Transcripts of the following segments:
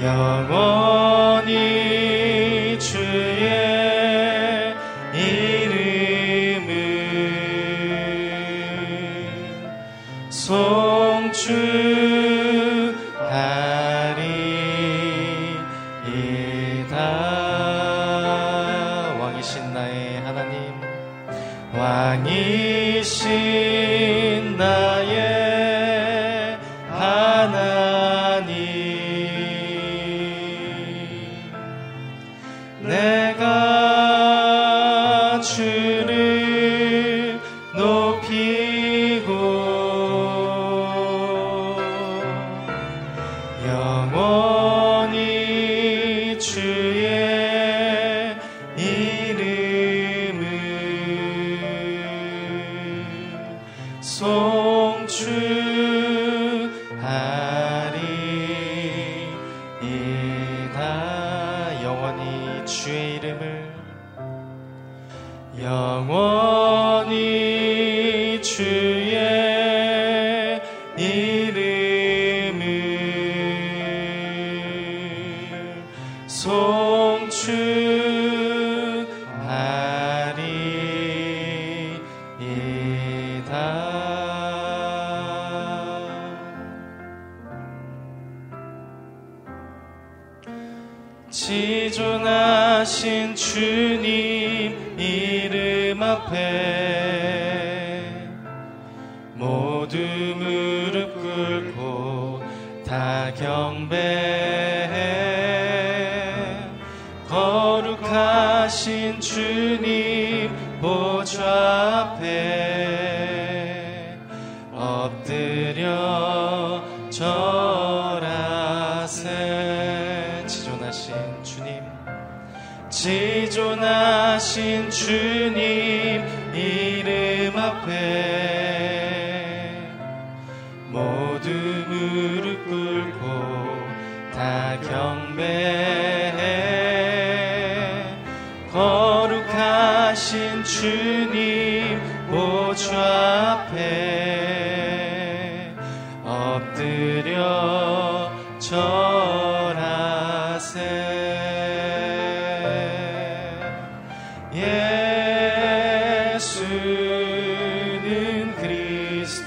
영원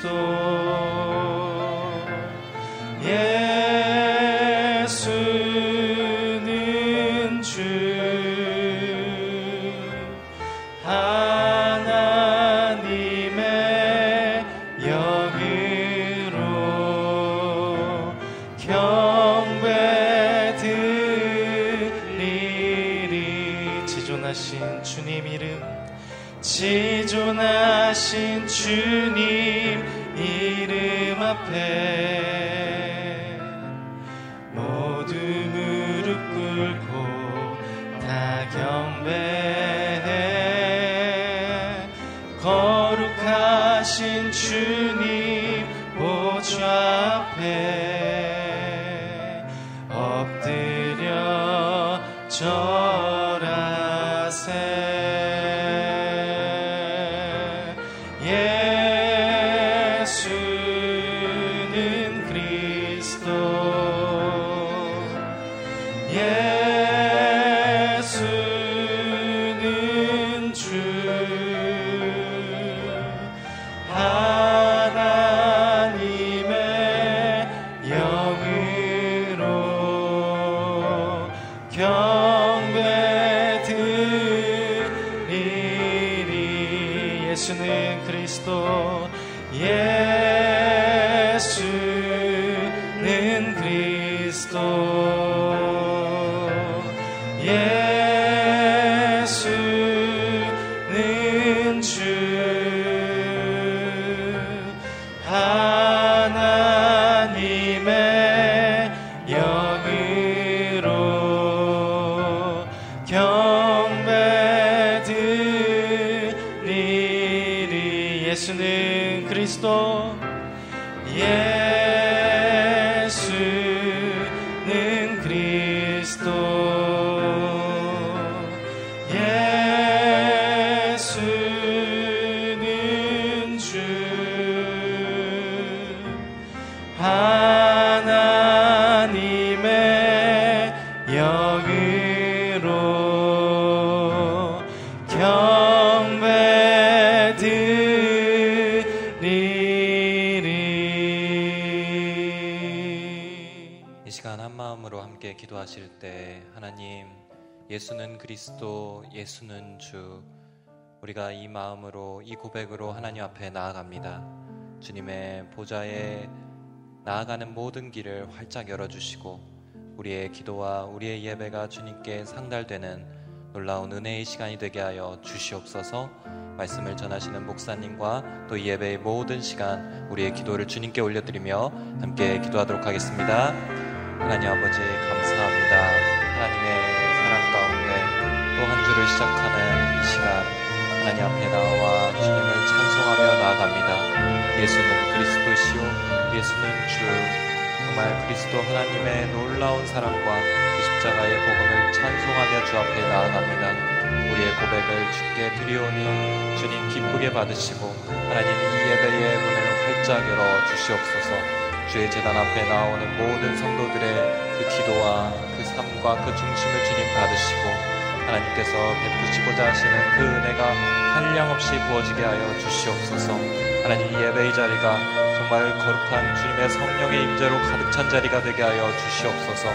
그 경배 드리리 예수는 그리스도 예. 그리스도 예수는 주 우리가 이 마음으로 이 고백으로 하나님 앞에 나아갑니다. 주님의 보좌에 나아가는 모든 길을 활짝 열어주시고 우리의 기도와 우리의 예배가 주님께 상달되는 놀라운 은혜의 시간이 되게 하여 주시옵소서 말씀을 전하시는 목사님과 또이 예배의 모든 시간 우리의 기도를 주님께 올려드리며 함께 기도하도록 하겠습니다. 하나님 아버지 감사합니다. 주를 시작하는 이 시간 하나님 앞에 나와 주님을 찬송하며 나아갑니다. 예수는 그리스도시요 예수는 주 정말 그리스도 하나님의 놀라운 사랑과 그 십자가의 복음을 찬송하며 주 앞에 나아갑니다. 우리의 고백을 주께 드리오니 주님 기쁘게 받으시고 하나님 이 예배의 문을 활짝 열어 주시옵소서 주의 재단 앞에 나오는 모든 성도들의 그 기도와 그 삶과 그 중심을 주님 받으시고 하나님께서 베푸시고자 하시는 그 은혜가 한량없이 부어지게 하여 주시옵소서. 하나님 이 예배의 자리가 정말 거룩한 주님의 성령의 임재로 가득 찬 자리가 되게 하여 주시옵소서.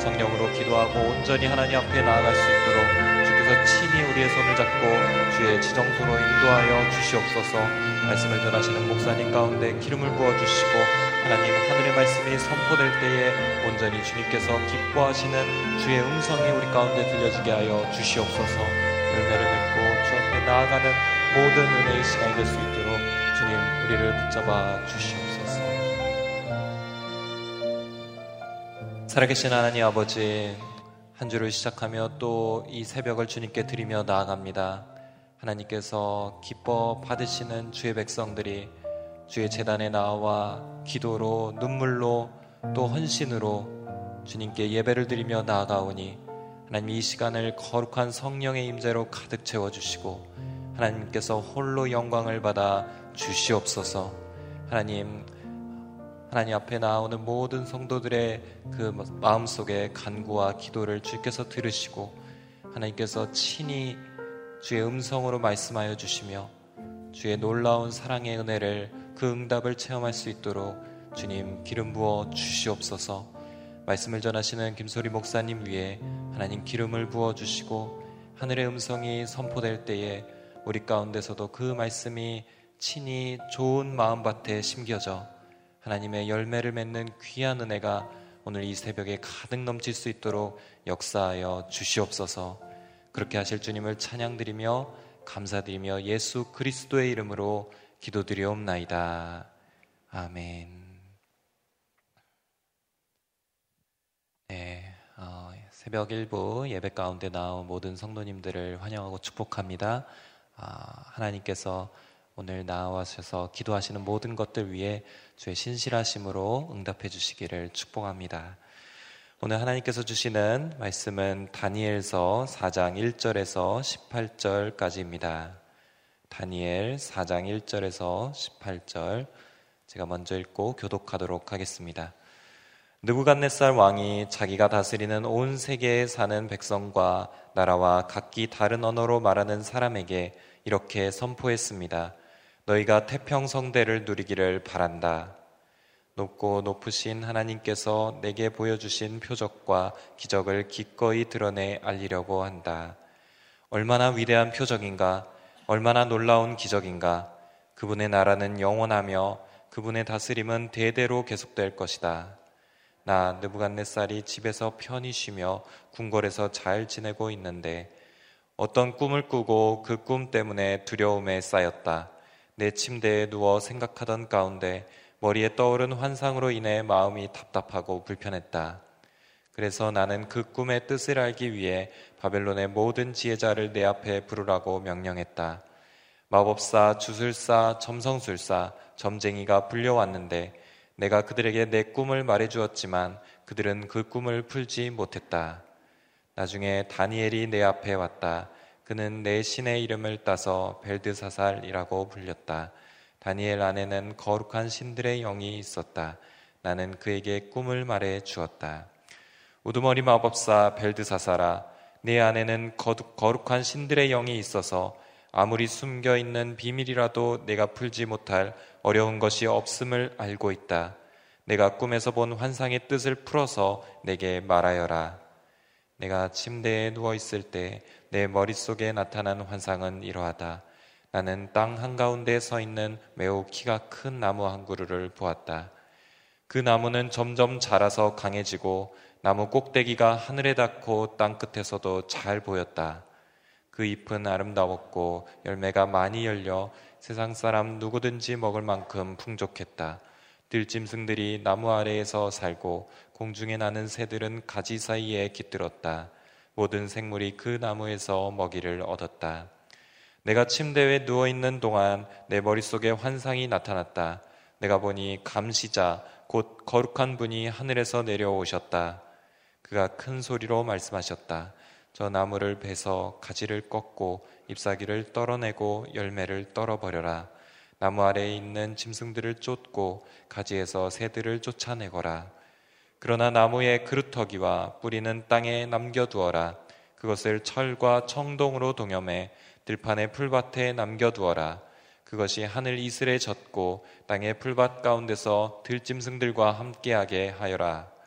성령으로 기도하고 온전히 하나님 앞에 나아갈 수 있도록 주께서 친히 우리의 손을 잡고 주의 지정토로 인도하여 주시옵소서. 말씀을 전하시는 목사님 가운데 기름을 부어 주시고 하나님 하늘의 말씀이 선포될 때에 온전히 주님께서 기뻐하시는 주의 음성이 우리 가운데 들려지게 하여 주시옵소서 열매를 맺고 주 앞에 나아가는 모든 은혜의 시간이 될 수 있도록 주님 우리를 붙잡아 주시옵소서 살아계신 하나님 아버지 한 주를 시작하며 또 이 새벽을 주님께 드리며 나아갑니다. 하나님께서 기뻐 받으시는 주의 백성들이 주의 재단에 나와 기도로 눈물로 또 헌신으로 주님께 예배를 드리며 나아가오니 하나님 이 시간을 거룩한 성령의 임재로 가득 채워 주시고 하나님께서 홀로 영광을 받아 주시옵소서. 하나님 하나님 앞에 나오는 모든 성도들의 그 마음속에 간구와 기도를 주께서 들으시고 하나님께서 친히 주의 음성으로 말씀하여 주시며 주의 놀라운 사랑의 은혜를 그 응답을 체험할 수 있도록 주님 기름 부어 주시옵소서 말씀을 전하시는 김소리 목사님 위에 하나님 기름을 부어 주시고 하늘의 음성이 선포될 때에 우리 가운데서도 그 말씀이 친히 좋은 마음밭에 심겨져 하나님의 열매를 맺는 귀한 은혜가 오늘 이 새벽에 가득 넘칠 수 있도록 역사하여 주시옵소서. 그렇게 하실 주님을 찬양드리며 감사드리며 예수 그리스도의 이름으로 기도드리옵나이다. 아멘. 네, 어, 새벽 1부 예배 가운데 나온 모든 성도님들을 환영하고 축복합니다. 아, 하나님께서 오늘 나와셔서 기도하시는 모든 것들 위해 주의 신실하심으로 응답해 주시기를 축복합니다. 오늘 하나님께서 주시는 말씀은 다니엘서 4장 1절에서 18절까지입니다. 다니엘 4장 1절에서 18절 제가 먼저 읽고 교독하도록 하겠습니다. 느부갓네살 왕이 자기가 다스리는 온 세계에 사는 백성과 나라와 각기 다른 언어로 말하는 사람에게 이렇게 선포했습니다. 너희가 태평 성대를 누리기를 바란다. 높고 높으신 하나님께서 내게 보여주신 표적과 기적을 기꺼이 드러내 알리려고 한다. 얼마나 위대한 표적인가? 얼마나 놀라운 기적인가. 그분의 나라는 영원하며 그분의 다스림은 대대로 계속될 것이다. 나 느부갓네살이 집에서 편히 쉬며 궁궐에서 잘 지내고 있는데 어떤 꿈을 꾸고 그 꿈 때문에 두려움에 쌓였다. 내 침대에 누워 생각하던 가운데 머리에 떠오른 환상으로 인해 마음이 답답하고 불편했다. 그래서 나는 그 꿈의 뜻을 알기 위해 바벨론의 모든 지혜자를 내 앞에 부르라고 명령했다. 마법사, 주술사, 점성술사, 점쟁이가 불려왔는데 내가 그들에게 내 꿈을 말해 주었지만 그들은 그 꿈을 풀지 못했다. 나중에 다니엘이 내 앞에 왔다. 그는 내 신의 이름을 따서 벨드사살이라고 불렸다. 다니엘 안에는 거룩한 신들의 영이 있었다. 나는 그에게 꿈을 말해 주었다. 우두머리 마법사 벨드사사라, 내 안에는 거룩한 신들의 영이 있어서 아무리 숨겨 있는 비밀이라도 내가 풀지 못할 어려운 것이 없음을 알고 있다. 내가 꿈에서 본 환상의 뜻을 풀어서 내게 말하여라. 내가 침대에 누워 있을 때 내 머릿속에 나타난 환상은 이러하다. 나는 땅 한가운데 서 있는 매우 키가 큰 나무 한 그루를 보았다. 그 나무는 점점 자라서 강해지고 나무 꼭대기가 하늘에 닿고 땅 끝에서도 잘 보였다. 그 잎은 아름다웠고 열매가 많이 열려 세상 사람 누구든지 먹을 만큼 풍족했다. 들짐승들이 나무 아래에서 살고 공중에 나는 새들은 가지 사이에 깃들었다. 모든 생물이 그 나무에서 먹이를 얻었다. 내가 침대에 누워 있는 동안 내 머릿속에 환상이 나타났다. 내가 보니 감시자, 곧 거룩한 분이 하늘에서 내려오셨다. 그가 큰 소리로 말씀하셨다. 저 나무를 베서 가지를 꺾고 잎사귀를 떨어내고 열매를 떨어버려라. 나무 아래에 있는 짐승들을 쫓고 가지에서 새들을 쫓아내거라. 그러나 나무의 그루터기와 뿌리는 땅에 남겨두어라. 그것을 철과 청동으로 동염해 들판의 풀밭에 남겨두어라. 그것이 하늘 이슬에 젖고 땅의 풀밭 가운데서 들짐승들과 함께하게 하여라.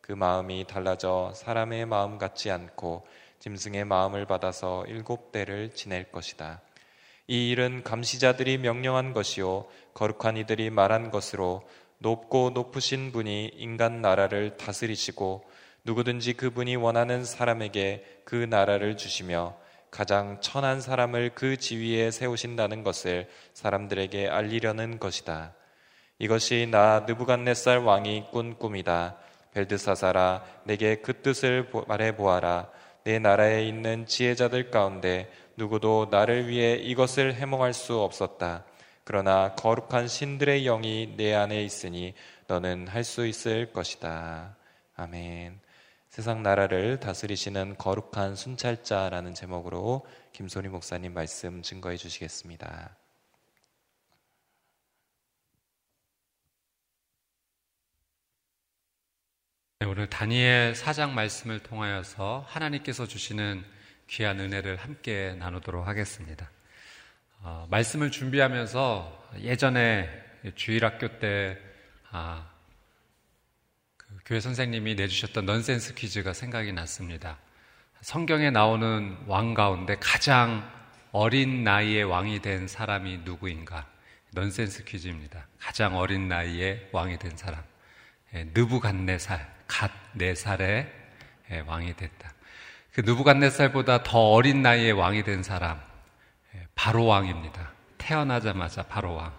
그 마음이 달라져 사람의 마음 같지 않고 짐승의 마음을 받아서 일곱 대를 지낼 것이다. 이 일은 감시자들이 명령한 것이요 거룩한 이들이 말한 것으로 높고 높으신 분이 인간 나라를 다스리시고 누구든지 그분이 원하는 사람에게 그 나라를 주시며 가장 천한 사람을 그 지위에 세우신다는 것을 사람들에게 알리려는 것이다. 이것이 나 느부갓네살 왕이 꾼 꿈이다. 벨드사사라 내게 그 뜻을 말해 보아라. 내 나라에 있는 지혜자들 가운데 누구도 나를 위해 이것을 해몽할 수 없었다. 그러나 거룩한 신들의 영이 내 안에 있으니 너는 할 수 있을 것이다. 아멘. 세상 나라를 다스리시는 거룩한 순찰자라는 제목으로 김소리 목사님 말씀 증거해 주시겠습니다. 네, 오늘 다니엘 사장 말씀을 통하여서 하나님께서 주시는 귀한 은혜를 함께 나누도록 하겠습니다. 어, 말씀을 준비하면서 예전에 주일학교 때 아, 그 교회 선생님이 내주셨던 넌센스 퀴즈가 생각이 났습니다. 성경에 나오는 왕 가운데 가장 어린 나이에 왕이 된 사람이 누구인가? 넌센스 퀴즈입니다. 가장 어린 나이에 왕이 된 사람. 예, 느부갓네살. 갓 4살에 예, 왕이 됐다. 그 누부갓네살보다 더 어린 나이에 왕이 된 사람 예, 바로 왕입니다. 태어나자마자 바로 왕.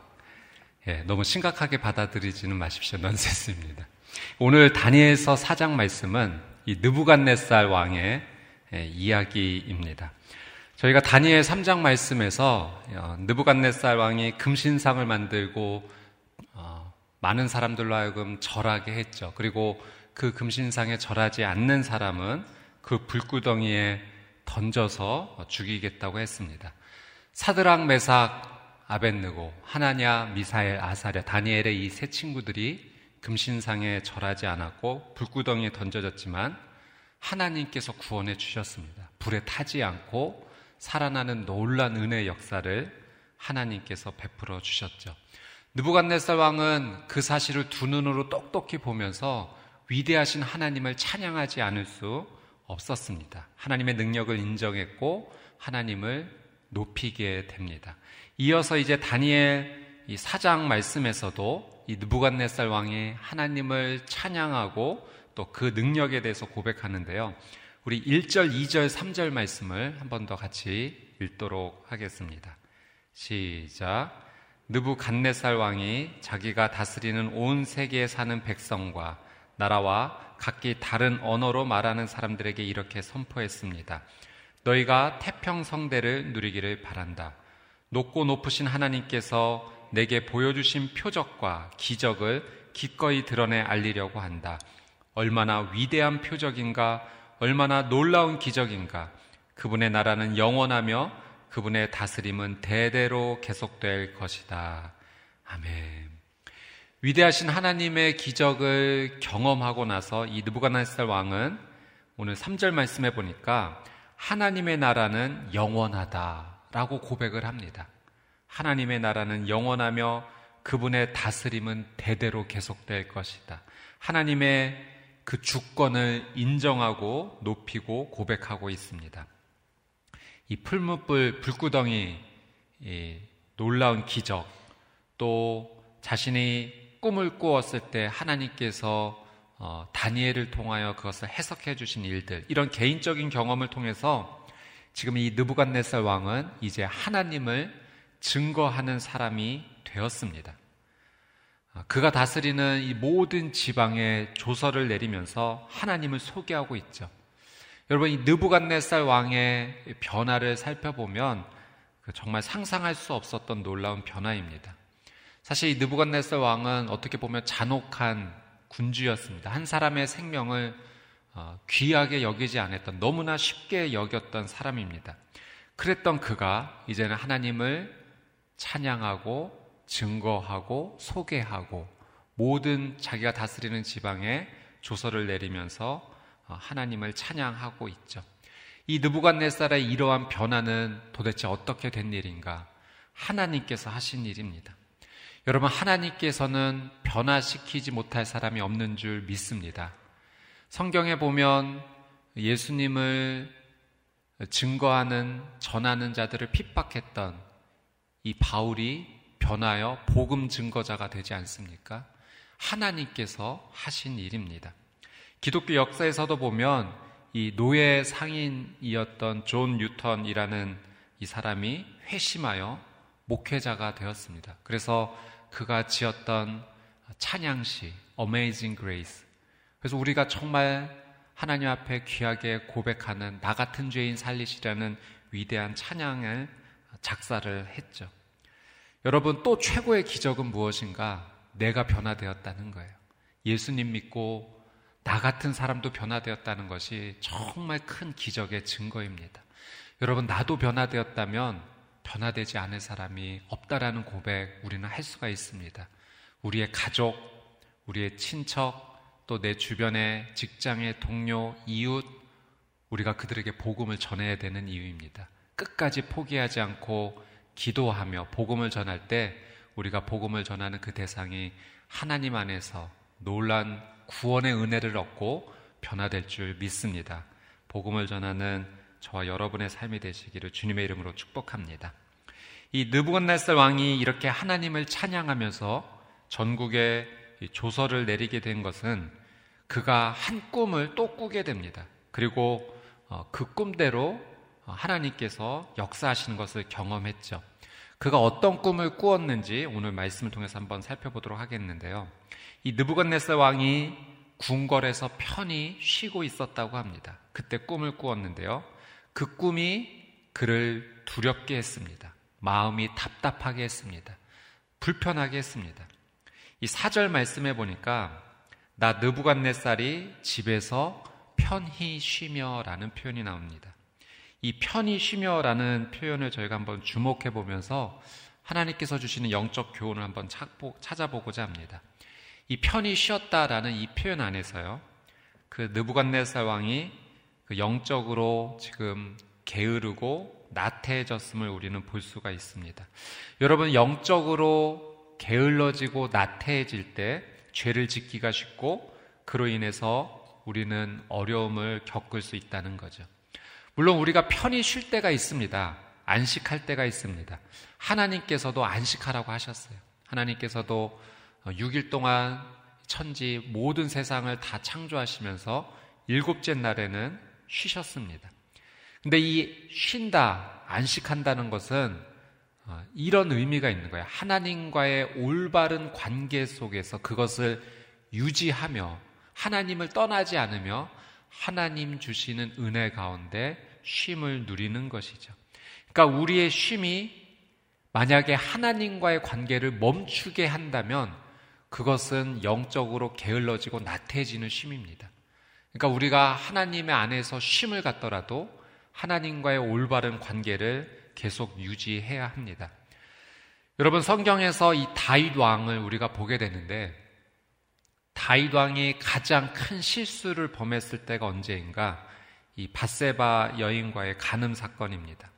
예, 너무 심각하게 받아들이지는 마십시오. 넌센스입니다. 오늘 다니엘서 사장 말씀은 이 느부갓네살 왕의 예, 이야기입니다. 저희가 다니엘 3장 말씀에서 어, 느부갓네살 왕이 금신상을 만들고 어, 많은 사람들로 하여금 절하게 했죠. 그리고 그 금신상에 절하지 않는 사람은 그 불구덩이에 던져서 죽이겠다고 했습니다. 사드랑 메삭 아벤느고 하나냐 미사엘 아사랴 다니엘의 이 세 친구들이 금신상에 절하지 않았고 불구덩이에 던져졌지만 하나님께서 구원해 주셨습니다. 불에 타지 않고 살아나는 놀란 은혜 역사를 하나님께서 베풀어 주셨죠. 느부갓네살 왕은 그 사실을 두 눈으로 똑똑히 보면서 위대하신 하나님을 찬양하지 않을 수 없었습니다. 하나님의 능력을 인정했고 하나님을 높이게 됩니다. 이어서 이제 다니엘 이 사장 말씀에서도 이 느부갓네살 왕이 하나님을 찬양하고 또 그 능력에 대해서 고백하는데요. 우리 1절, 2절, 3절 말씀을 한 번 더 같이 읽도록 하겠습니다. 시작. 느부갓네살 왕이 자기가 다스리는 온 세계에 사는 백성과 나라와 각기 다른 언어로 말하는 사람들에게 이렇게 선포했습니다. 너희가 태평성대를 누리기를 바란다. 높고 높으신 하나님께서 내게 보여주신 표적과 기적을 기꺼이 드러내 알리려고 한다. 얼마나 위대한 표적인가, 얼마나 놀라운 기적인가. 그분의 나라는 영원하며 그분의 다스림은 대대로 계속될 것이다. 아멘. 위대하신 하나님의 기적을 경험하고 나서 이 느부갓네살 왕은 오늘 3절 말씀해 보니까 하나님의 나라는 영원하다라고 고백을 합니다. 하나님의 나라는 영원하며 그분의 다스림은 대대로 계속될 것이다. 하나님의 그 주권을 인정하고 높이고 고백하고 있습니다. 이 풀무불 불구덩이 놀라운 기적 또 자신이 꿈을 꾸었을 때 하나님께서 어, 다니엘을 통하여 그것을 해석해 주신 일들 이런 개인적인 경험을 통해서 지금 이 느부갓네살 왕은 이제 하나님을 증거하는 사람이 되었습니다. 아, 그가 다스리는 이 모든 지방에 조서를 내리면서 하나님을 소개하고 있죠. 여러분 이 느부갓네살 왕의 변화를 살펴보면 그 정말 상상할 수 없었던 놀라운 변화입니다. 사실 이 느부갓네살 왕은 어떻게 보면 잔혹한 군주였습니다. 한 사람의 생명을 어, 귀하게 여기지 않았던 너무나 쉽게 여겼던 사람입니다. 그랬던 그가 이제는 하나님을 찬양하고 증거하고 소개하고 모든 자기가 다스리는 지방에 조서를 내리면서 어, 하나님을 찬양하고 있죠. 이 느부갓네살의 이러한 변화는 도대체 어떻게 된 일인가? 하나님께서 하신 일입니다. 여러분 하나님께서는 변화시키지 못할 사람이 없는 줄 믿습니다. 성경에 보면 예수님을 증거하는 전하는 자들을 핍박했던 이 바울이 변하여 복음 증거자가 되지 않습니까? 하나님께서 하신 일입니다. 기독교 역사에서도 보면 이 노예 상인이었던 존 뉴턴이라는 이 사람이 회심하여 목회자가 되었습니다. 그래서 그가 지었던 찬양시 Amazing Grace. 그래서 우리가 정말 하나님 앞에 귀하게 고백하는 나 같은 죄인 살리시라는 위대한 찬양을 작사를 했죠. 여러분 또 최고의 기적은 무엇인가? 내가 변화되었다는 거예요. 예수님 믿고 나 같은 사람도 변화되었다는 것이 정말 큰 기적의 증거입니다. 여러분, 나도 변화되었다면 변화되지 않을 사람이 없다라는 고백 우리는 할 수가 있습니다. 우리의 가족, 우리의 친척, 또 내 주변의 직장의 동료, 이웃, 우리가 그들에게 복음을 전해야 되는 이유입니다. 끝까지 포기하지 않고 기도하며 복음을 전할 때 우리가 복음을 전하는 그 대상이 하나님 안에서 놀란 구원의 은혜를 얻고 변화될 줄 믿습니다. 복음을 전하는 저와 여러분의 삶이 되시기를 주님의 이름으로 축복합니다. 이 느부갓네살 왕이 이렇게 하나님을 찬양하면서 전국에 조서를 내리게 된 것은 그가 한 꿈을 또 꾸게 됩니다. 그리고 어, 그 꿈대로 하나님께서 역사하시는 것을 경험했죠. 그가 어떤 꿈을 꾸었는지 오늘 말씀을 통해서 한번 살펴보도록 하겠는데요. 이 느부갓네살 왕이 궁궐에서 편히 쉬고 있었다고 합니다. 그때 꿈을 꾸었는데요. 그 꿈이 그를 두렵게 했습니다. 마음이 답답하게 했습니다. 불편하게 했습니다. 이 사절 말씀해 보니까 나 느부갓네살이 집에서 편히 쉬며라는 표현이 나옵니다. 이 편히 쉬며라는 표현을 저희가 한번 주목해 보면서 하나님께서 주시는 영적 교훈을 한번 찾아보고자 합니다. 이 편히 쉬었다라는 이 표현 안에서요. 그 느부갓네살 왕이 그 영적으로 지금 게으르고 나태해졌음을 우리는 볼 수가 있습니다. 여러분 영적으로 게을러지고 나태해질 때 죄를 짓기가 쉽고 그로 인해서 우리는 어려움을 겪을 수 있다는 거죠. 물론 우리가 편히 쉴 때가 있습니다. 안식할 때가 있습니다. 하나님께서도 안식하라고 하셨어요. 하나님께서도 6일 동안 천지 모든 세상을 다 창조하시면서 일곱째 날에는 쉬셨습니다. 근데 이 쉰다, 안식한다는 것은 어, 이런 의미가 있는 거예요. 하나님과의 올바른 관계 속에서 그것을 유지하며 하나님을 떠나지 않으며 하나님 주시는 은혜 가운데 쉼을 누리는 것이죠. 그러니까 우리의 쉼이 만약에 하나님과의 관계를 멈추게 한다면 그것은 영적으로 게을러지고 나태해지는 쉼입니다. 그러니까 우리가 하나님의 안에서 쉼을 갖더라도 하나님과의 올바른 관계를 계속 유지해야 합니다. 여러분 성경에서 이 다윗 왕을 우리가 보게 되는데 다윗 왕이 가장 큰 실수를 범했을 때가 언제인가? 이 바세바 여인과의 간음 사건입니다.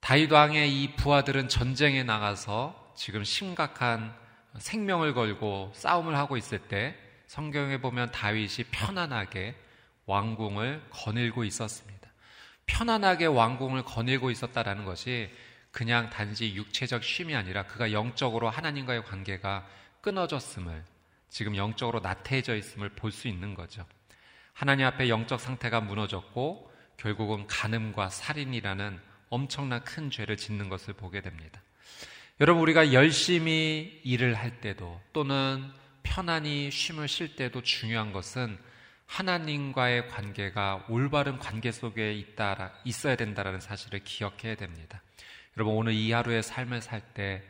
다윗 왕의 이 부하들은 전쟁에 나가서 지금 심각한 생명을 걸고 싸움을 하고 있을 때 성경에 보면 다윗이 편안하게 왕궁을 거닐고 있었습니다. 편안하게 왕궁을 거닐고 있었다라는 것이 그냥 단지 육체적 쉼이 아니라 그가 영적으로 하나님과의 관계가 끊어졌음을 지금 영적으로 나태해져 있음을 볼 수 있는 거죠. 하나님 앞에 영적 상태가 무너졌고 결국은 간음과 살인이라는 엄청난 큰 죄를 짓는 것을 보게 됩니다. 여러분 우리가 열심히 일을 할 때도 또는 편안히 쉼을 쉴 때도 중요한 것은 하나님과의 관계가 올바른 관계 속에 있다, 있어야 된다는 사실을 기억해야 됩니다. 여러분, 오늘 이 하루의 삶을 살 때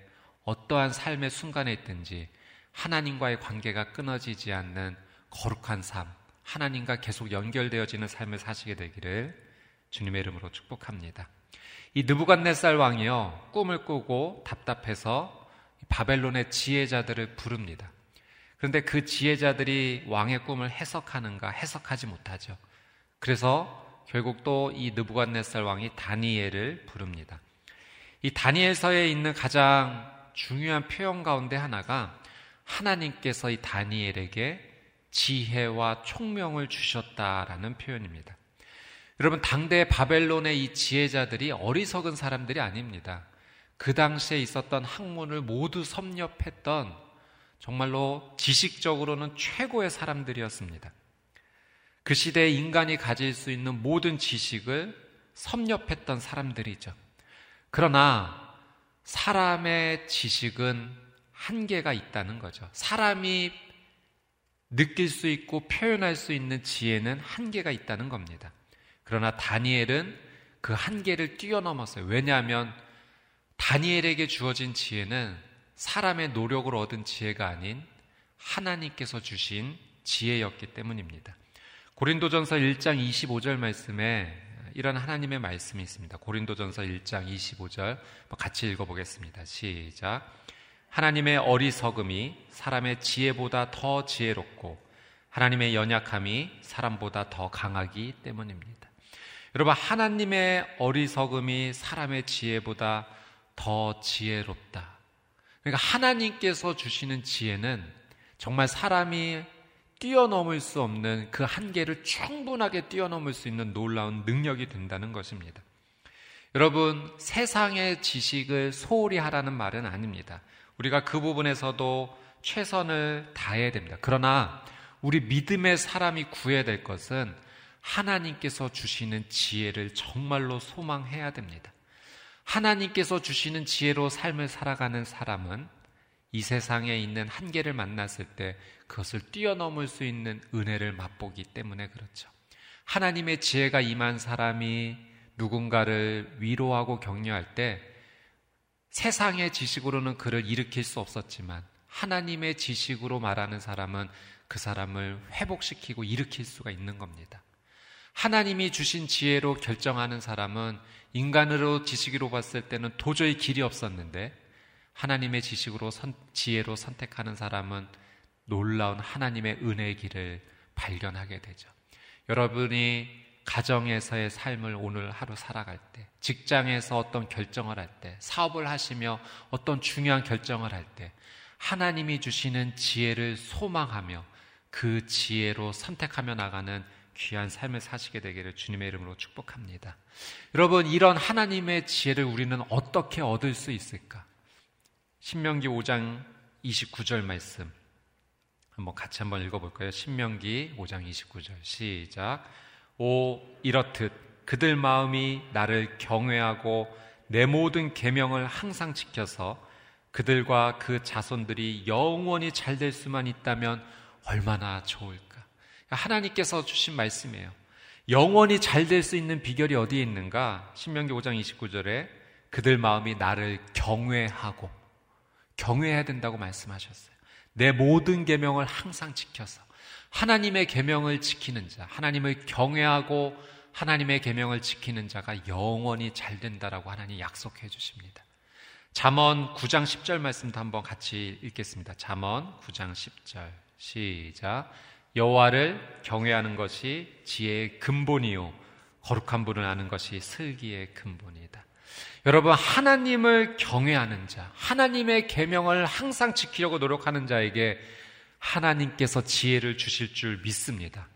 어떠한 삶의 순간에 있든지 하나님과의 관계가 끊어지지 않는 거룩한 삶, 하나님과 계속 연결되어지는 삶을 사시게 되기를 주님의 이름으로 축복합니다. 이 느부갓네살 왕이요, 꿈을 꾸고 답답해서 바벨론의 지혜자들을 부릅니다. 그런데 그 지혜자들이 왕의 꿈을 해석하는가 해석하지 못하죠. 그래서 결국 또 이 느부갓네살 왕이 다니엘을 부릅니다. 이 다니엘서에 있는 가장 중요한 표현 가운데 하나가 하나님께서 이 다니엘에게 지혜와 총명을 주셨다라는 표현입니다. 여러분 당대 바벨론의 이 지혜자들이 어리석은 사람들이 아닙니다. 그 당시에 있었던 학문을 모두 섭렵했던 정말로 지식적으로는 최고의 사람들이었습니다. 그 시대에 인간이 가질 수 있는 모든 지식을 섭렵했던 사람들이죠. 그러나 사람의 지식은 한계가 있다는 거죠. 사람이 느낄 수 있고 표현할 수 있는 지혜는 한계가 있다는 겁니다. 그러나 다니엘은 그 한계를 뛰어넘었어요. 왜냐하면 다니엘에게 주어진 지혜는 사람의 노력으로 얻은 지혜가 아닌 하나님께서 주신 지혜였기 때문입니다. 고린도전서 1장 25절 말씀에 이런 하나님의 말씀이 있습니다. 고린도전서 1장 25절 같이 읽어보겠습니다. 시작. 하나님의 어리석음이 사람의 지혜보다 더 지혜롭고 하나님의 연약함이 사람보다 더 강하기 때문입니다. 여러분, 하나님의 어리석음이 사람의 지혜보다 더 지혜롭다. 그러니까 하나님께서 주시는 지혜는 정말 사람이 뛰어넘을 수 없는 그 한계를 충분하게 뛰어넘을 수 있는 놀라운 능력이 된다는 것입니다. 여러분, 세상의 지식을 소홀히 하라는 말은 아닙니다. 우리가 그 부분에서도 최선을 다해야 됩니다. 그러나 우리 믿음의 사람이 구해야 될 것은 하나님께서 주시는 지혜를 정말로 소망해야 됩니다. 하나님께서 주시는 지혜로 삶을 살아가는 사람은 이 세상에 있는 한계를 만났을 때 그것을 뛰어넘을 수 있는 은혜를 맛보기 때문에 그렇죠. 하나님의 지혜가 임한 사람이 누군가를 위로하고 격려할 때 세상의 지식으로는 그를 일으킬 수 없었지만 하나님의 지식으로 말하는 사람은 그 사람을 회복시키고 일으킬 수가 있는 겁니다. 하나님이 주신 지혜로 결정하는 사람은 인간으로 지식으로 봤을 때는 도저히 길이 없었는데 하나님의 지식으로 선, 지혜로 선택하는 사람은 놀라운 하나님의 은혜의 길을 발견하게 되죠. 여러분이 가정에서의 삶을 오늘 하루 살아갈 때, 직장에서 어떤 결정을 할 때, 사업을 하시며 어떤 중요한 결정을 할 때, 하나님이 주시는 지혜를 소망하며 그 지혜로 선택하며 나가는 귀한 삶을 사시게 되기를 주님의 이름으로 축복합니다. 여러분, 이런 하나님의 지혜를 우리는 어떻게 얻을 수 있을까? 신명기 5장 29절 말씀. 한번 같이 한번 읽어볼까요? 신명기 5장 29절. 시작. 오, 이렇듯 그들 마음이 나를 경외하고 내 모든 계명을 항상 지켜서 그들과 그 자손들이 영원히 잘 될 수만 있다면 얼마나 좋을까? 하나님께서 주신 말씀이에요. 영원히 잘 될 수 있는 비결이 어디에 있는가? 신명기 5장 29절에 그들 마음이 나를 경외하고 경외해야 된다고 말씀하셨어요. 내 모든 계명을 항상 지켜서 하나님의 계명을 지키는 자, 하나님을 경외하고 하나님의 계명을 지키는 자가 영원히 잘 된다라고 하나님 약속해 주십니다. 잠언 9장 10절 말씀도 한번 같이 읽겠습니다. 잠언 9장 10절 시작. 여호와를 경외하는 것이 지혜의 근본이요 거룩한 분을 아는 것이 슬기의 근본이다. 여러분 하나님을 경외하는 자, 하나님의 계명을 항상 지키려고 노력하는 자에게 하나님께서 지혜를 주실 줄 믿습니다.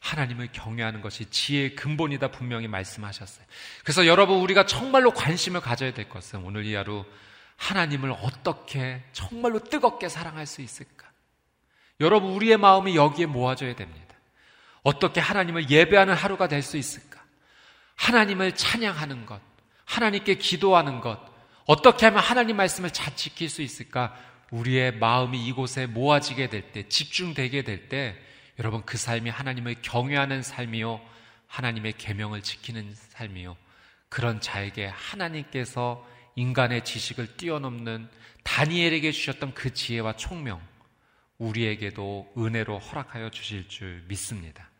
하나님을 경외하는 것이 지혜의 근본이다 분명히 말씀하셨어요. 그래서 여러분 우리가 정말로 관심을 가져야 될 것은 오늘 이 하루 하나님을 어떻게 정말로 뜨겁게 사랑할 수 있을까? 여러분, 우리의 마음이 여기에 모아져야 됩니다. 어떻게 하나님을 예배하는 하루가 될 수 있을까? 하나님을 찬양하는 것, 하나님께 기도하는 것, 어떻게 하면 하나님 말씀을 잘 지킬 수 있을까? 우리의 마음이 이곳에 모아지게 될 때, 집중되게 될 때, 여러분 그 삶이 하나님을 경외하는 삶이요, 하나님의 계명을 지키는 삶이요, 그런 자에게 하나님께서 인간의 지식을 뛰어넘는 다니엘에게 주셨던 그 지혜와 총명, 우리에게도 은혜로 허락하여 주실 줄 믿습니다.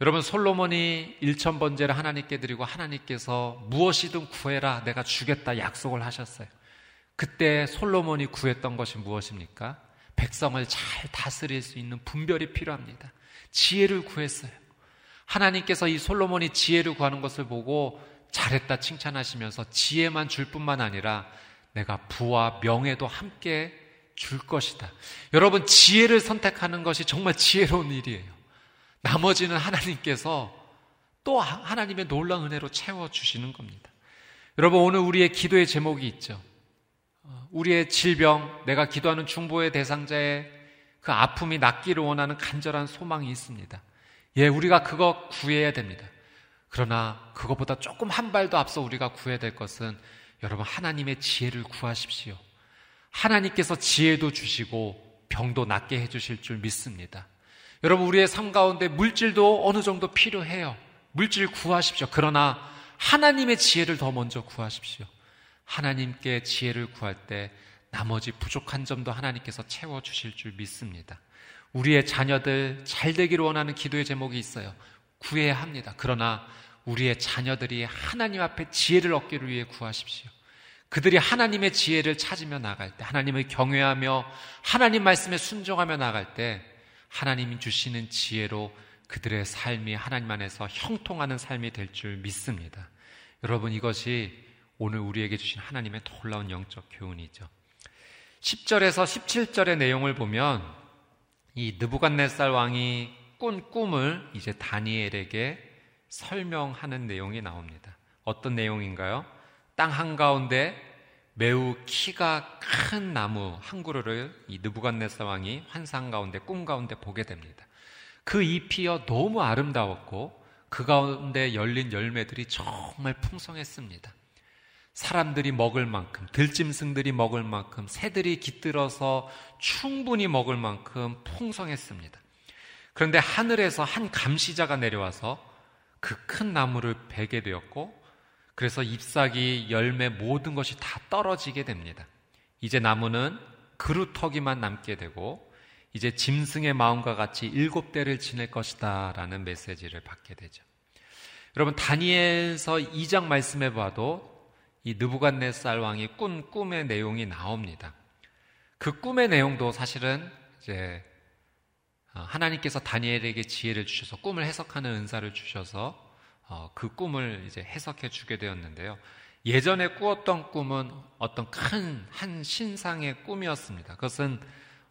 여러분 솔로몬이 일천 번제를 하나님께 드리고 하나님께서 무엇이든 구해라 내가 주겠다 약속을 하셨어요. 그때 솔로몬이 구했던 것이 무엇입니까? 백성을 잘 다스릴 수 있는 분별이 필요합니다. 지혜를 구했어요. 하나님께서 이 솔로몬이 지혜를 구하는 것을 보고 잘했다 칭찬하시면서 지혜만 줄 뿐만 아니라 내가 부와 명예도 함께 줄 것이다. 여러분, 지혜를 선택하는 것이 정말 지혜로운 일이에요. 나머지는 하나님께서 또 하나님의 놀라운 은혜로 채워주시는 겁니다. 여러분, 오늘 우리의 기도의 제목이 있죠. 어, 우리의 질병, 내가 기도하는 중보의 대상자의 그 아픔이 낫기를 원하는 간절한 소망이 있습니다. 예, 우리가 그거 구해야 됩니다. 그러나 그것보다 조금 한 발도 앞서 우리가 구해야 될 것은 여러분 하나님의 지혜를 구하십시오. 하나님께서 지혜도 주시고 병도 낫게 해주실 줄 믿습니다. 여러분, 우리의 삶 가운데 물질도 어느 정도 필요해요. 물질 구하십시오. 그러나 하나님의 지혜를 더 먼저 구하십시오. 하나님께 지혜를 구할 때 나머지 부족한 점도 하나님께서 채워주실 줄 믿습니다. 우리의 자녀들 잘 되기를 원하는 기도의 제목이 있어요. 구해야 합니다. 그러나 우리의 자녀들이 하나님 앞에 지혜를 얻기를 위해 구하십시오. 그들이 하나님의 지혜를 찾으며 나갈 때, 하나님을 경외하며 하나님 말씀에 순종하며 나갈 때, 하나님이 주시는 지혜로 그들의 삶이 하나님 안에서 형통하는 삶이 될 줄 믿습니다. 여러분, 이것이 오늘 우리에게 주신 하나님의 놀라운 영적 교훈이죠. 10절에서 17절의 내용을 보면 이 느부갓네살 왕이 꾼 꿈을 이제 다니엘에게 설명하는 내용이 나옵니다. 어떤 내용인가요? 땅 한가운데 매우 키가 큰 나무 한 그루를 이 느부갓네살 왕이 환상 가운데 꿈 가운데 보게 됩니다. 그 잎이요 너무 아름다웠고 그 가운데 열린 열매들이 정말 풍성했습니다. 사람들이 먹을 만큼, 들짐승들이 먹을 만큼, 새들이 깃들어서 충분히 먹을 만큼 풍성했습니다. 그런데 하늘에서 한 감시자가 내려와서 그 큰 나무를 베게 되었고 그래서 잎사귀, 열매 모든 것이 다 떨어지게 됩니다. 이제 나무는 그루터기만 남게 되고 이제 짐승의 마음과 같이 일곱 대를 지낼 것이다 라는 메시지를 받게 되죠. 여러분 다니엘서 2장 말씀해 봐도 이 느부갓네살 왕이 꾼 꿈의 내용이 나옵니다. 그 꿈의 내용도 사실은 이제 하나님께서 다니엘에게 지혜를 주셔서 꿈을 해석하는 은사를 주셔서 어, 그 꿈을 이제 해석해 주게 되었는데요. 예전에 꾸었던 꿈은 어떤 큰 한 신상의 꿈이었습니다. 그것은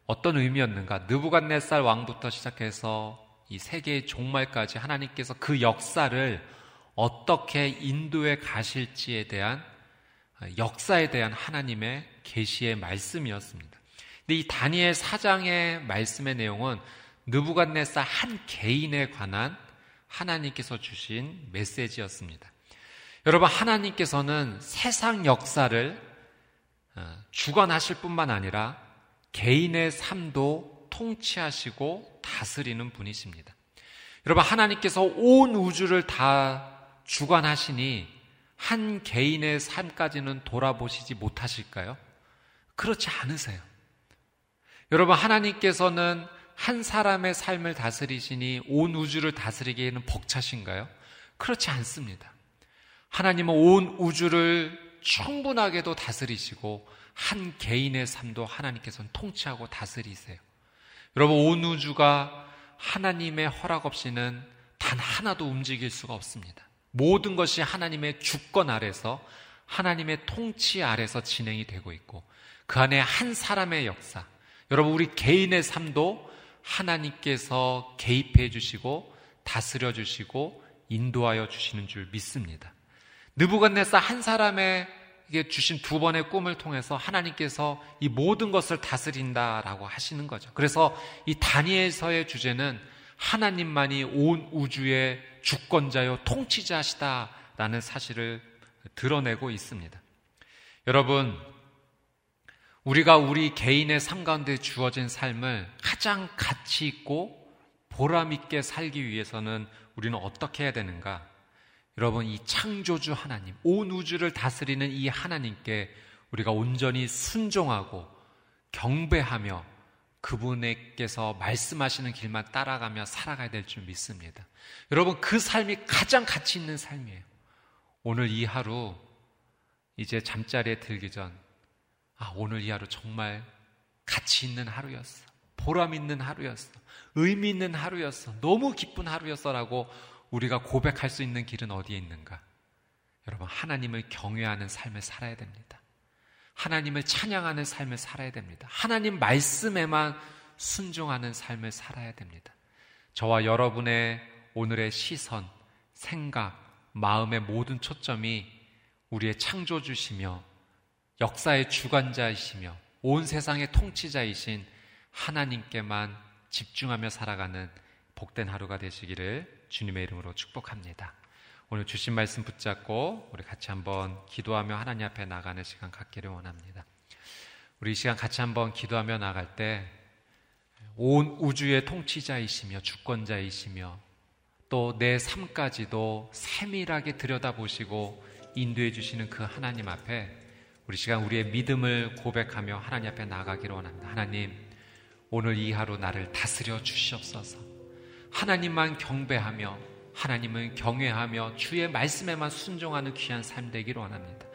어떤 의미였는가? 느부갓네살 왕부터 시작해서 이 세계의 종말까지 하나님께서 그 역사를 어떻게 인도해 가실지에 대한 역사에 대한 하나님의 계시의 말씀이었습니다. 근데 이 다니엘 사장의 말씀의 내용은 느부갓네살 한 개인에 관한 하나님께서 주신 메시지였습니다. 여러분 하나님께서는 세상 역사를 어, 주관하실 뿐만 아니라 개인의 삶도 통치하시고 다스리는 분이십니다. 여러분 하나님께서 온 우주를 다 주관하시니 한 개인의 삶까지는 돌아보시지 못하실까요? 그렇지 않으세요. 여러분 하나님께서는 한 사람의 삶을 다스리시니 온 우주를 다스리기에는 벅차신가요? 그렇지 않습니다. 하나님은 온 우주를 충분하게도 다스리시고 한 개인의 삶도 하나님께서는 통치하고 다스리세요. 여러분 온 우주가 하나님의 허락 없이는 단 하나도 움직일 수가 없습니다. 모든 것이 하나님의 주권 아래서 하나님의 통치 아래서 진행이 되고 있고 그 안에 한 사람의 역사, 여러분 우리 개인의 삶도 하나님께서 개입해 주시고 다스려 주시고 인도하여 주시는 줄 믿습니다. 느부갓네살 한 사람의 주신 두 번의 꿈을 통해서 하나님께서 이 모든 것을 다스린다라고 하시는 거죠. 그래서 이 다니엘서의 주제는 하나님만이 온 우주의 주권자요 통치자시다라는 사실을 드러내고 있습니다. 여러분, 우리가 우리 개인의 삶 가운데 주어진 삶을 가장 가치 있고 보람 있게 살기 위해서는 우리는 어떻게 해야 되는가? 여러분, 이 창조주 하나님, 온 우주를 다스리는 이 하나님께 우리가 온전히 순종하고 경배하며 그분에게서 말씀하시는 길만 따라가며 살아가야 될 줄 믿습니다. 여러분, 그 삶이 가장 가치 있는 삶이에요. 오늘 이 하루, 이제 잠자리에 들기 전, 아, 오늘 이 하루 정말 가치 있는 하루였어. 보람 있는 하루였어. 의미 있는 하루였어. 너무 기쁜 하루였어라고 우리가 고백할 수 있는 길은 어디에 있는가? 여러분, 하나님을 경외하는 삶을 살아야 됩니다. 하나님을 찬양하는 삶을 살아야 됩니다. 하나님 말씀에만 순종하는 삶을 살아야 됩니다. 저와 여러분의 오늘의 시선, 생각, 마음의 모든 초점이 우리의 창조주시며 역사의 주관자이시며 온 세상의 통치자이신 하나님께만 집중하며 살아가는 복된 하루가 되시기를 주님의 이름으로 축복합니다. 오늘 주신 말씀 붙잡고 우리 같이 한번 기도하며 하나님 앞에 나가는 시간 갖기를 원합니다. 우리 이 시간 같이 한번 기도하며 나갈 때 온 우주의 통치자이시며 주권자이시며 또 내 삶까지도 세밀하게 들여다보시고 인도해 주시는 그 하나님 앞에 우리 시간 우리의 믿음을 고백하며 하나님 앞에 나가기를 원합니다. 하나님, 오늘 이 하루 나를 다스려 주시옵소서. 하나님만 경배하며 하나님을 경외하며 주의 말씀에만 순종하는 귀한 삶 되기를 원합니다.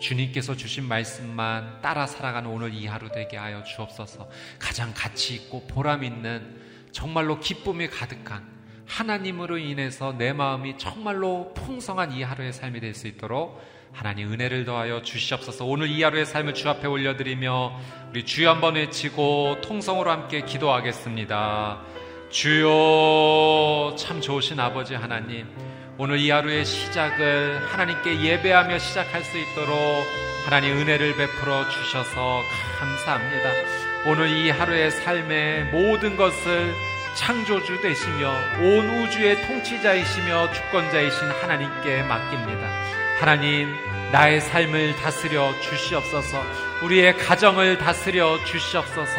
주님께서 주신 말씀만 따라 살아가는 오늘 이 하루 되게 하여 주옵소서. 가장 가치 있고 보람 있는 정말로 기쁨이 가득한 하나님으로 인해서 내 마음이 정말로 풍성한 이 하루의 삶이 될 수 있도록 하나님 은혜를 더하여 주시옵소서. 오늘 이 하루의 삶을 주 앞에 올려드리며 우리 주여 한번 외치고 통성으로 함께 기도하겠습니다. 주여 참 좋으신 아버지 하나님 오늘 이 하루의 시작을 하나님께 예배하며 시작할 수 있도록 하나님 은혜를 베풀어 주셔서 감사합니다. 오늘 이 하루의 삶의 모든 것을 창조주 되시며 온 우주의 통치자이시며 주권자이신 하나님께 맡깁니다. 하나님 나의 삶을 다스려 주시옵소서. 우리의 가정을 다스려 주시옵소서.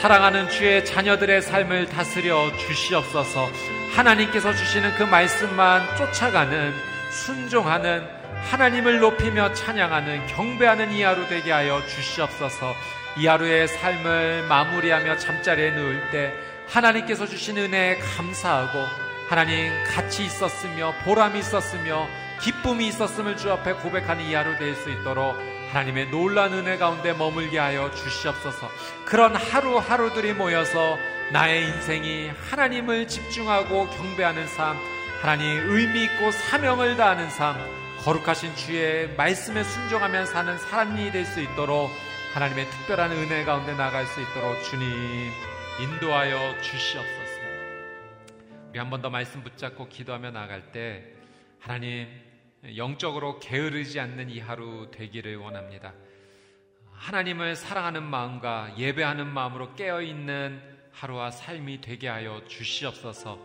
사랑하는 주의 자녀들의 삶을 다스려 주시옵소서. 하나님께서 주시는 그 말씀만 쫓아가는 순종하는 하나님을 높이며 찬양하는 경배하는 이 하루 되게 하여 주시옵소서. 이 하루의 삶을 마무리하며 잠자리에 누울 때 하나님께서 주신 은혜에 감사하고 하나님 같이 있었으며 보람이 있었으며 기쁨이 있었음을 주 앞에 고백하는 이 하루 될 수 있도록 하나님의 놀란 은혜 가운데 머물게 하여 주시옵소서. 그런 하루하루들이 모여서 나의 인생이 하나님을 집중하고 경배하는 삶, 하나님 의미 있고 사명을 다하는 삶, 거룩하신 주의 말씀에 순종하며 사는 삶이 될 수 있도록 하나님의 특별한 은혜 가운데 나갈 수 있도록 주님 인도하여 주시옵소서. 우리 한 번 더 말씀 붙잡고 기도하며 나갈 때 하나님 영적으로 게으르지 않는 이 하루 되기를 원합니다. 하나님을 사랑하는 마음과 예배하는 마음으로 깨어 있는 하루와 삶이 되게 하여 주시옵소서.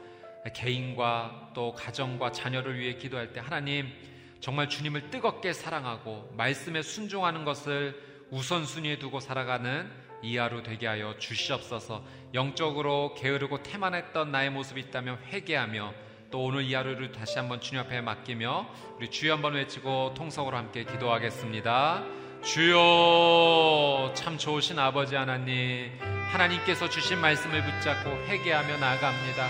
개인과 또 가정과 자녀를 위해 기도할 때 하나님 정말 주님을 뜨겁게 사랑하고 말씀에 순종하는 것을 우선순위에 두고 살아가는 이 하루 되게 하여 주시옵소서. 영적으로 게으르고 태만했던 나의 모습이 있다면 회개하며 또 오늘 이 하루를 다시 한번 주님 앞에 맡기며 우리 주여 한번 외치고 통성으로 함께 기도하겠습니다. 주여 참 좋으신 아버지 하나님 하나님께서 주신 말씀을 붙잡고 회개하며 나아갑니다.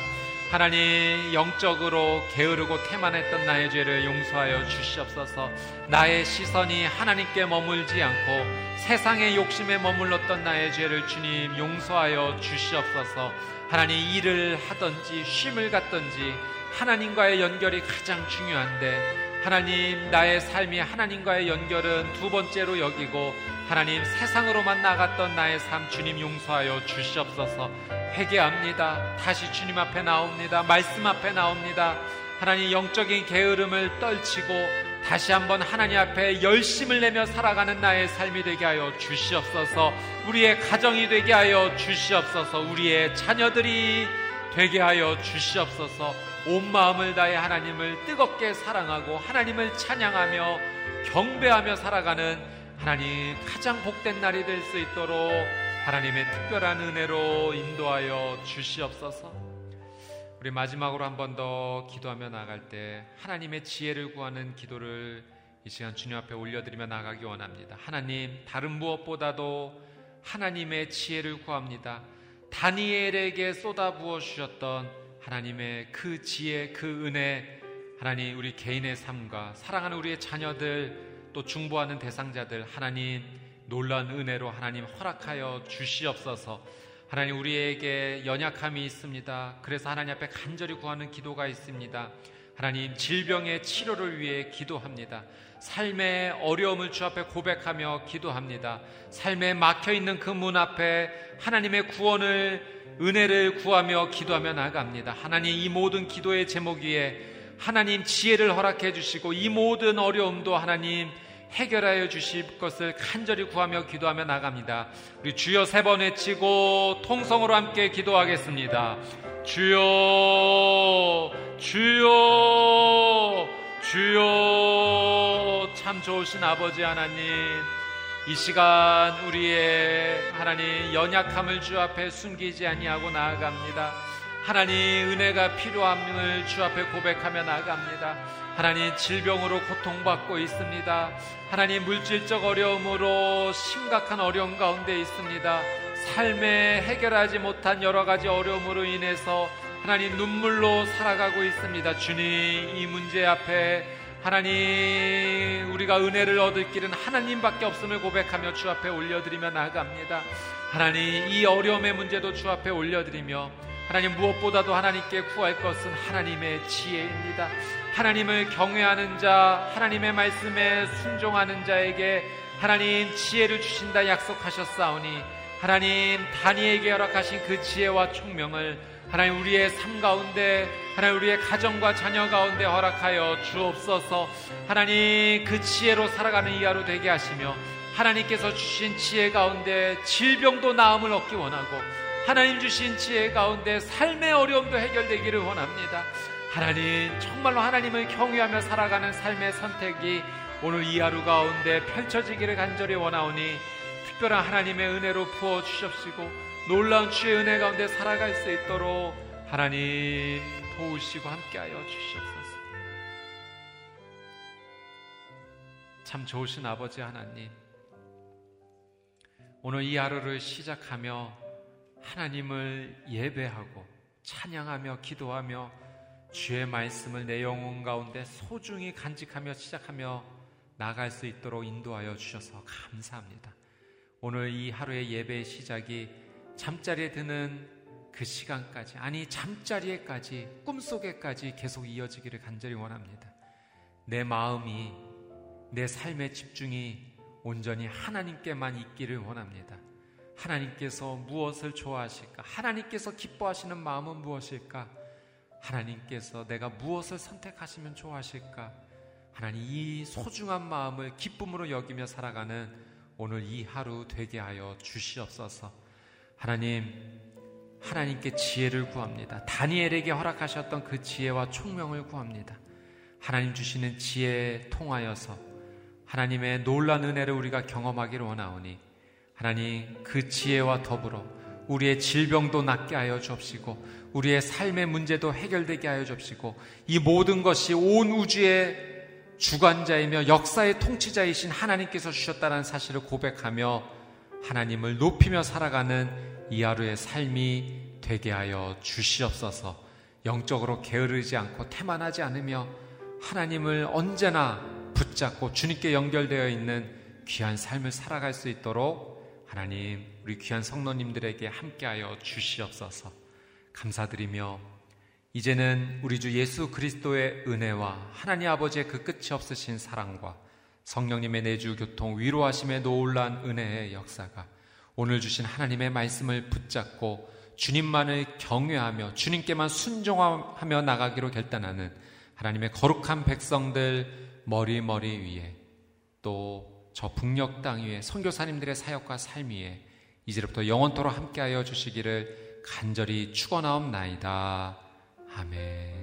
하나님 영적으로 게으르고 태만했던 나의 죄를 용서하여 주시옵소서. 나의 시선이 하나님께 머물지 않고 세상의 욕심에 머물렀던 나의 죄를 주님 용서하여 주시옵소서. 하나님 일을 하든지 쉼을 갖든지 하나님과의 연결이 가장 중요한데 하나님 나의 삶이 하나님과의 연결은 두 번째로 여기고 하나님 세상으로만 나갔던 나의 삶 주님 용서하여 주시옵소서. 회개합니다. 다시 주님 앞에 나옵니다. 말씀 앞에 나옵니다. 하나님 영적인 게으름을 떨치고 다시 한번 하나님 앞에 열심을 내며 살아가는 나의 삶이 되게 하여 주시옵소서. 우리의 가정이 되게 하여 주시옵소서. 우리의 자녀들이 되게 하여 주시옵소서 온 마음을 다해 하나님을 뜨겁게 사랑하고 하나님을 찬양하며 경배하며 살아가는 하나님 가장 복된 날이 될 수 있도록 하나님의 특별한 은혜로 인도하여 주시옵소서. 우리 마지막으로 한 번 더 기도하며 나갈 때 하나님의 지혜를 구하는 기도를 이 시간 주님 앞에 올려드리며 나가기 원합니다. 하나님, 다른 무엇보다도 하나님의 지혜를 구합니다. 다니엘에게 쏟아부어 주셨던 하나님의 그 지혜, 그 은혜, 하나님 우리 개인의 삶과 사랑하는 우리의 자녀들 또 중보하는 대상자들 하나님 놀라운 은혜로 하나님 허락하여 주시옵소서. 하나님 우리에게 연약함이 있습니다. 그래서 하나님 앞에 간절히 구하는 기도가 있습니다. 하나님 질병의 치료를 위해 기도합니다. 삶의 어려움을 주 앞에 고백하며 기도합니다. 삶에 막혀 있는 그 문 앞에 하나님의 구원을 은혜를 구하며 기도하며 나갑니다. 하나님 이 모든 기도의 제목 위에 하나님 지혜를 허락해 주시고 이 모든 어려움도 하나님 해결하여 주실 것을 간절히 구하며 기도하며 나갑니다. 우리 주여 세 번 외치고 통성으로 함께 기도하겠습니다. 주여, 주여, 주여, 참 좋으신 아버지 하나님. 이 시간 우리의 하나님 연약함을 주 앞에 숨기지 아니하고 나아갑니다. 하나님 은혜가 필요함을 주 앞에 고백하며 나아갑니다. 하나님 질병으로 고통받고 있습니다. 하나님 물질적 어려움으로 심각한 어려움 가운데 있습니다. 삶에 해결하지 못한 여러 가지 어려움으로 인해서 하나님 눈물로 살아가고 있습니다. 주님 이 문제 앞에 하나님 우리가 은혜를 얻을 길은 하나님밖에 없음을 고백하며 주 앞에 올려드리며 나아갑니다. 하나님 이 어려움의 문제도 주 앞에 올려드리며 하나님 무엇보다도 하나님께 구할 것은 하나님의 지혜입니다. 하나님을 경외하는 자, 하나님의 말씀에 순종하는 자에게 하나님 지혜를 주신다 약속하셨사오니 하나님 다니에게 허락하신 그 지혜와 총명을 하나님 우리의 삶 가운데 하나님 우리의 가정과 자녀 가운데 허락하여 주옵소서. 하나님 그 지혜로 살아가는 이 하루 되게 하시며 하나님께서 주신 지혜 가운데 질병도 나음을 얻기 원하고 하나님 주신 지혜 가운데 삶의 어려움도 해결되기를 원합니다. 하나님 정말로 하나님을 경외하며 살아가는 삶의 선택이 오늘 이 하루 가운데 펼쳐지기를 간절히 원하오니 특별한 하나님의 은혜로 부어 주십시고 놀라운 주의 은혜 가운데 살아갈 수 있도록 하나님 도우시고 함께하여 주시옵소서. 참 좋으신 아버지 하나님, 오늘 이 하루를 시작하며 하나님을 예배하고 찬양하며 기도하며 주의 말씀을 내 영혼 가운데 소중히 간직하며 시작하며 나갈 수 있도록 인도하여 주셔서 감사합니다. 오늘 이 하루의 예배의 시작이 잠자리에 드는 그 시간까지, 아니, 잠자리에까지, 꿈속에까지 계속 이어지기를 간절히 원합니다. 내 마음이, 내 삶의 집중이 온전히 하나님께만 있기를 원합니다. 하나님께서 무엇을 좋아하실까? 하나님께서 기뻐하시는 마음은 무엇일까? 하나님께서 내가 무엇을 선택하시면 좋아하실까? 하나님 이 소중한 마음을 기쁨으로 여기며 살아가는 오늘 이 하루 되게 하여 주시옵소서. 하나님, 하나님께 지혜를 구합니다. 다니엘에게 허락하셨던 그 지혜와 총명을 구합니다. 하나님 주시는 지혜에 통하여서 하나님의 놀란 은혜를 우리가 경험하기를 원하오니 하나님 그 지혜와 더불어 우리의 질병도 낫게 하여 주옵시고 우리의 삶의 문제도 해결되게 하여 주옵시고 이 모든 것이 온 우주의 주관자이며 역사의 통치자이신 하나님께서 주셨다는 사실을 고백하며 하나님을 높이며 살아가는 이 하루의 삶이 되게 하여 주시옵소서. 영적으로 게으르지 않고 태만하지 않으며 하나님을 언제나 붙잡고 주님께 연결되어 있는 귀한 삶을 살아갈 수 있도록 하나님 우리 귀한 성도님들에게 함께하여 주시옵소서. 감사드리며 이제는 우리 주 예수 그리스도의 은혜와 하나님 아버지의 그 끝이 없으신 사랑과 성령님의 내주 교통 위로하심의 놀란 은혜의 역사가 오늘 주신 하나님의 말씀을 붙잡고 주님만을 경외하며 주님께만 순종하며 나가기로 결단하는 하나님의 거룩한 백성들 머리 머리 위에 또 저 북녘 땅 위에 선교사님들의 사역과 삶 위에 이제부터 영원토록 함께하여 주시기를 간절히 축원하옵나이다. 아멘.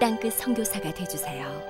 땅끝 선교사가 되주세요.